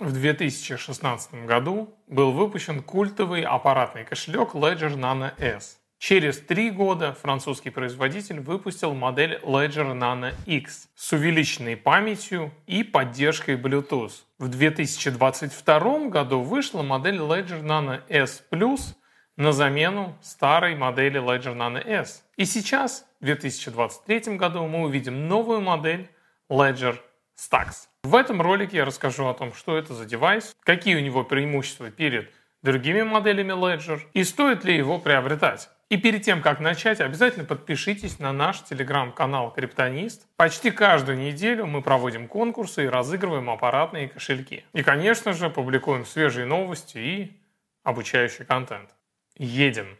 В 2016 году был выпущен культовый аппаратный кошелек Ledger Nano S. Через три года французский производитель выпустил модель Ledger Nano X с увеличенной памятью и поддержкой Bluetooth. В 2022 году вышла модель Ledger Nano S Plus на замену старой модели Ledger Nano S. И сейчас, в 2023 году, мы увидим новую модель Ledger Stax. В этом ролике я расскажу о том, что это за девайс, какие у него преимущества перед другими моделями Ledger и стоит ли его приобретать. И перед тем, как начать, обязательно подпишитесь на наш телеграм-канал Криптонист. Почти каждую неделю мы проводим конкурсы и разыгрываем аппаратные кошельки. И, конечно же, публикуем свежие новости и обучающий контент. Едем!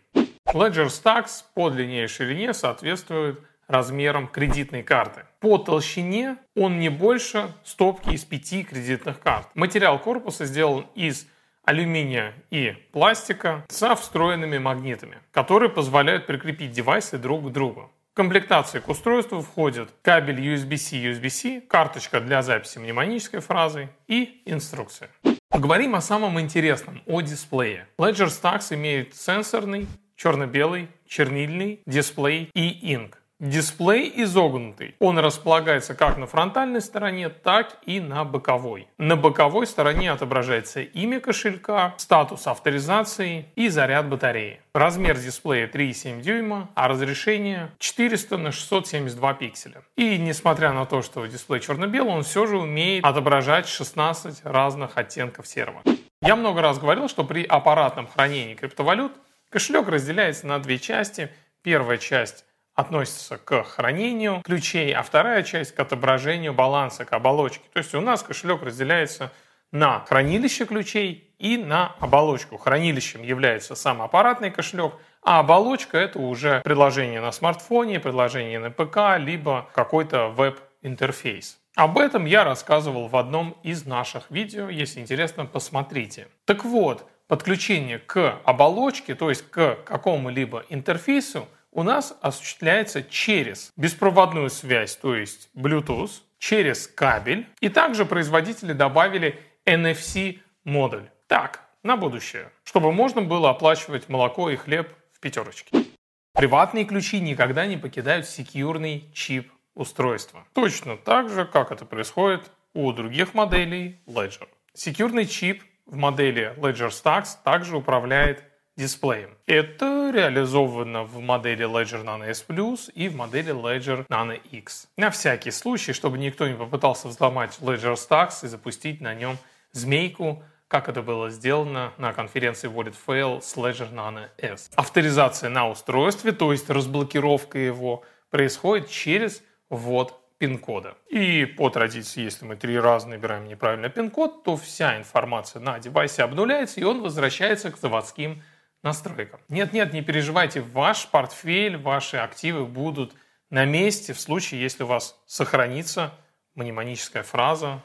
Ledger Stacks по длине и ширине соответствует размерам кредитной карты. По толщине он не больше стопки из пяти кредитных карт. Материал корпуса сделан из алюминия и пластика со встроенными магнитами, которые позволяют прикрепить девайсы друг к другу. В комплектации к устройству входит кабель USB-C USB-C, карточка для записи мнемонической фразы и инструкция. Поговорим о самом интересном, о дисплее. Ledger Stax имеет сенсорный, черно-белый, чернильный дисплей и инк. Дисплей изогнутый. Он располагается как на фронтальной стороне, так и на боковой. На боковой стороне отображается имя кошелька, статус авторизации и заряд батареи. Размер дисплея 3,7 дюйма, а разрешение 400 на 672 пикселя. И несмотря на то, что дисплей черно-белый, он все же умеет отображать 16 разных оттенков серого. Я много раз говорил, что при аппаратном хранении криптовалют кошелек разделяется на две части. Первая часть относится к хранению ключей, а вторая часть к отображению баланса, к оболочке. То есть у нас кошелек разделяется на хранилище ключей и на оболочку. Хранилищем является сам аппаратный кошелек, а оболочка это уже приложение на смартфоне, приложение на ПК, либо какой-то веб-интерфейс. Об этом я рассказывал в одном из наших видео, если интересно, посмотрите. Так вот, подключение к оболочке, то есть к какому-либо интерфейсу – у нас осуществляется через беспроводную связь, то есть Bluetooth, через кабель. И также производители добавили NFC-модуль. Так, на будущее, чтобы можно было оплачивать молоко и хлеб в пятерочке. Приватные ключи никогда не покидают секьюрный чип устройства. Точно так же, как это происходит у других моделей Ledger. Секьюрный чип в модели Ledger Stax также управляет дисплеем. Это реализовано в модели Ledger Nano S Plus и в модели Ledger Nano X. На всякий случай, чтобы никто не попытался взломать Ledger Stacks и запустить на нем змейку, как это было сделано на конференции Wallet Fail с Ledger Nano S. Авторизация на устройстве, то есть разблокировка его, происходит через ввод пин-кода. И по традиции, если мы три раза набираем неправильно пин-код, то вся информация на девайсе обнуляется, и он возвращается к заводским настройкам. Нет-нет, не переживайте, ваш портфель, ваши активы будут на месте в случае, если у вас сохранится мнемоническая фраза,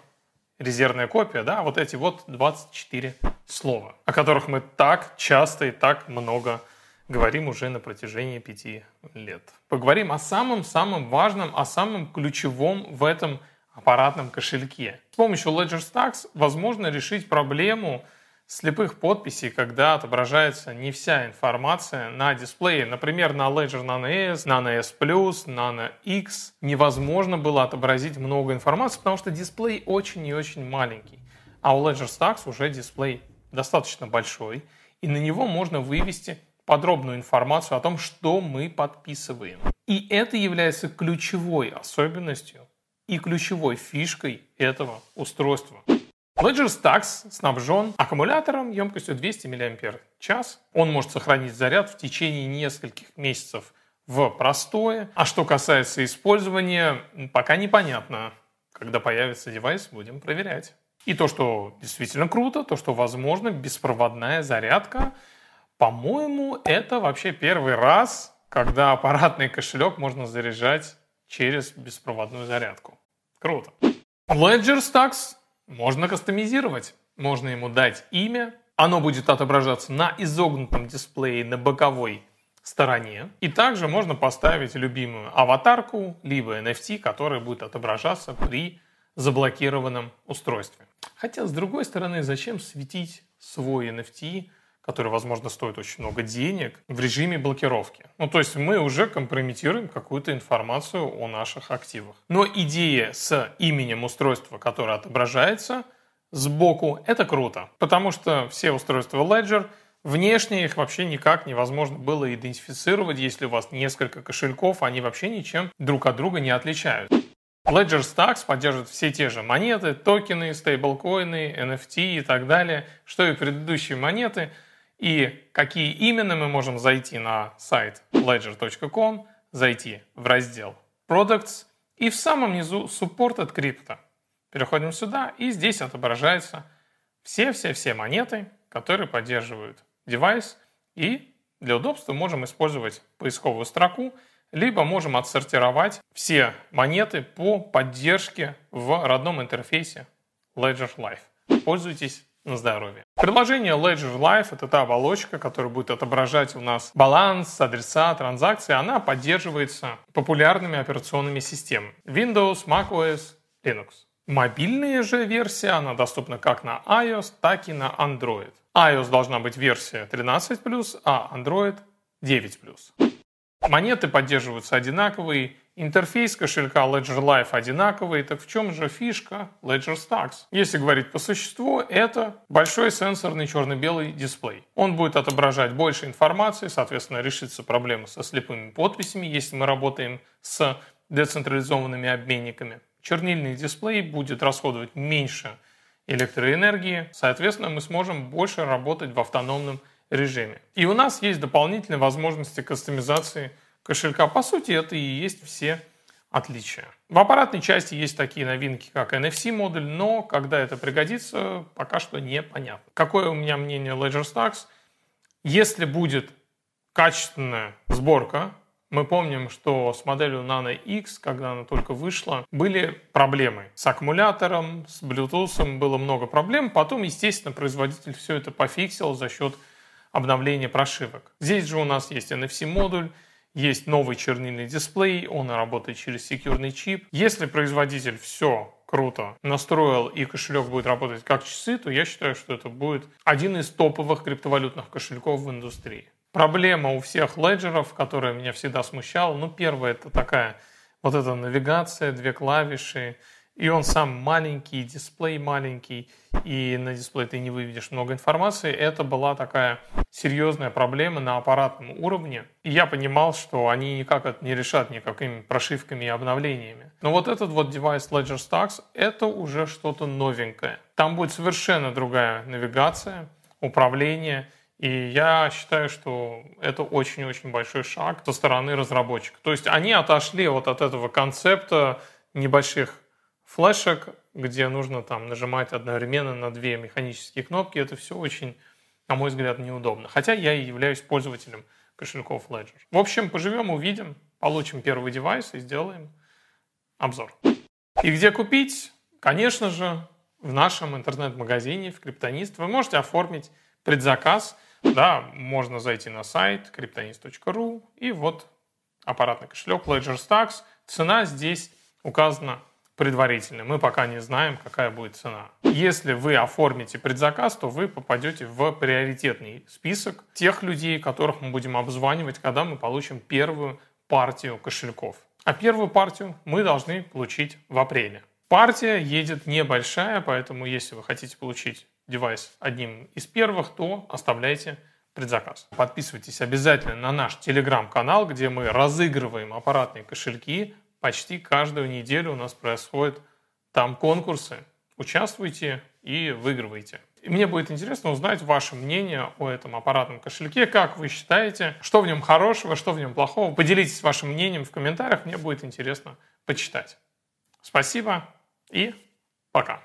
резервная копия, да, вот эти вот 24 слова, о которых мы так часто и так много говорим уже на протяжении пяти лет. Поговорим о самом-самом важном, о самом ключевом в этом аппаратном кошельке. С помощью Ledger Stacks возможно решить проблему слепых подписей, когда отображается не вся информация на дисплее. Например, на Ledger Nano S, Nano S Nano X невозможно было отобразить много информации, потому что дисплей очень и очень маленький. А у Ledger Stacks уже дисплей достаточно большой, и на него можно вывести подробную информацию о том, что мы подписываем. И это является ключевой особенностью и ключевой фишкой этого устройства. Ledger Stax снабжен аккумулятором емкостью 200 мАч. Он может сохранить заряд в течение нескольких месяцев в простое. А что касается использования, пока непонятно. Когда появится девайс, будем проверять. И то, что действительно круто, то, что возможно беспроводная зарядка. По-моему, это вообще первый раз, когда аппаратный кошелек можно заряжать через беспроводную зарядку. Круто. Ledger Stax можно кастомизировать. Можно ему дать имя. Оно будет отображаться на изогнутом дисплее на боковой стороне. И также можно поставить любимую аватарку, либо NFT, которая будет отображаться при заблокированном устройстве. Хотя, с другой стороны, зачем светить свой NFT, который, возможно, стоит очень много денег, в режиме блокировки? Ну, то есть мы уже компрометируем какую-то информацию о наших активах. Но идея с именем устройства, которое отображается сбоку, это круто, потому что все устройства Ledger – Внешне их вообще никак невозможно было идентифицировать, если у вас несколько кошельков, они вообще ничем друг от друга не отличают. Ledger Stacks поддерживает все те же монеты, токены, стейблкоины, NFT и так далее, что и предыдущие монеты. И какие именно мы можем зайти на сайт ledger.com, зайти в раздел Products и в самом низу Supported Crypto. Переходим сюда, и здесь отображаются все-все-все монеты, которые поддерживают девайс, и для удобства можем использовать поисковую строку, либо можем отсортировать все монеты по поддержке в родном интерфейсе Ledger Live. Пользуйтесь на здоровье. Приложение Ledger Live — это та оболочка, которая будет отображать у нас баланс, адреса, транзакции. Она поддерживается популярными операционными системами Windows, macOS, Linux. Мобильная же версия, она доступна как на iOS, так и на Android iOS должна быть версия 13+, а Android 9+. Монеты поддерживаются одинаковые, интерфейс кошелька Ledger Life одинаковый, так в чем же фишка Ledger Stacks? Если говорить по существу, это большой сенсорный черно-белый дисплей. Он будет отображать больше информации, соответственно, решится проблема со слепыми подписями, если мы работаем с децентрализованными обменниками. Чернильный дисплей будет расходовать меньше электроэнергии. Соответственно, мы сможем больше работать в автономном режиме. И у нас есть дополнительные возможности кастомизации кошелька. По сути, это и есть все отличия. В аппаратной части есть такие новинки, как NFC-модуль, но когда это пригодится, пока что непонятно. Какое у меня мнение Ledger Stacks? Если будет качественная сборка, мы помним, что с моделью Nano X, когда она только вышла, были проблемы с аккумулятором, с Bluetooth, было много проблем. Потом, естественно, производитель все это пофиксил за счет обновления прошивок. Здесь же у нас есть NFC-модуль, есть новый чернильный дисплей, он работает через секьюрный чип. Если производитель все круто настроил и кошелек будет работать как часы, то я считаю, что это будет один из топовых криптовалютных кошельков в индустрии. Проблема у всех леджеров, которая меня всегда смущала, ну, первое, это такая вот эта навигация, две клавиши, и он сам маленький, дисплей маленький, и на дисплее ты не выведешь много информации. Это была такая серьезная проблема на аппаратном уровне. И я понимал, что они никак это не решат никакими прошивками и обновлениями. Но вот этот вот девайс Ledger Stacks — это уже что-то новенькое. Там будет совершенно другая навигация, управление — и я считаю, что это очень-очень большой шаг со стороны разработчика. То есть они отошли вот от этого концепта небольших флешек, где нужно там нажимать одновременно на две механические кнопки. Это все очень, на мой взгляд, неудобно. Хотя я и являюсь пользователем кошельков Ledger. В общем, поживем, увидим, получим первый девайс и сделаем обзор. И где купить? Конечно же, в нашем интернет-магазине, в Криптонист. Вы можете оформить предзаказ – да, можно зайти на сайт kryptonist.ru и вот аппаратный кошелек Ledger Stacks. Цена здесь указана предварительно. Мы пока не знаем, какая будет цена. Если вы оформите предзаказ, то вы попадете в приоритетный список тех людей, которых мы будем обзванивать, когда мы получим первую партию кошельков. А первую партию мы должны получить в апреле. Партия едет небольшая, поэтому если вы хотите получить девайс одним из первых, то оставляйте предзаказ. Подписывайтесь обязательно на наш телеграм-канал, где мы разыгрываем аппаратные кошельки. Почти каждую неделю у нас происходят там конкурсы. Участвуйте и выигрывайте. И мне будет интересно узнать ваше мнение о этом аппаратном кошельке. Как вы считаете, что в нем хорошего, что в нем плохого? Поделитесь вашим мнением в комментариях. Мне будет интересно почитать. Спасибо и пока.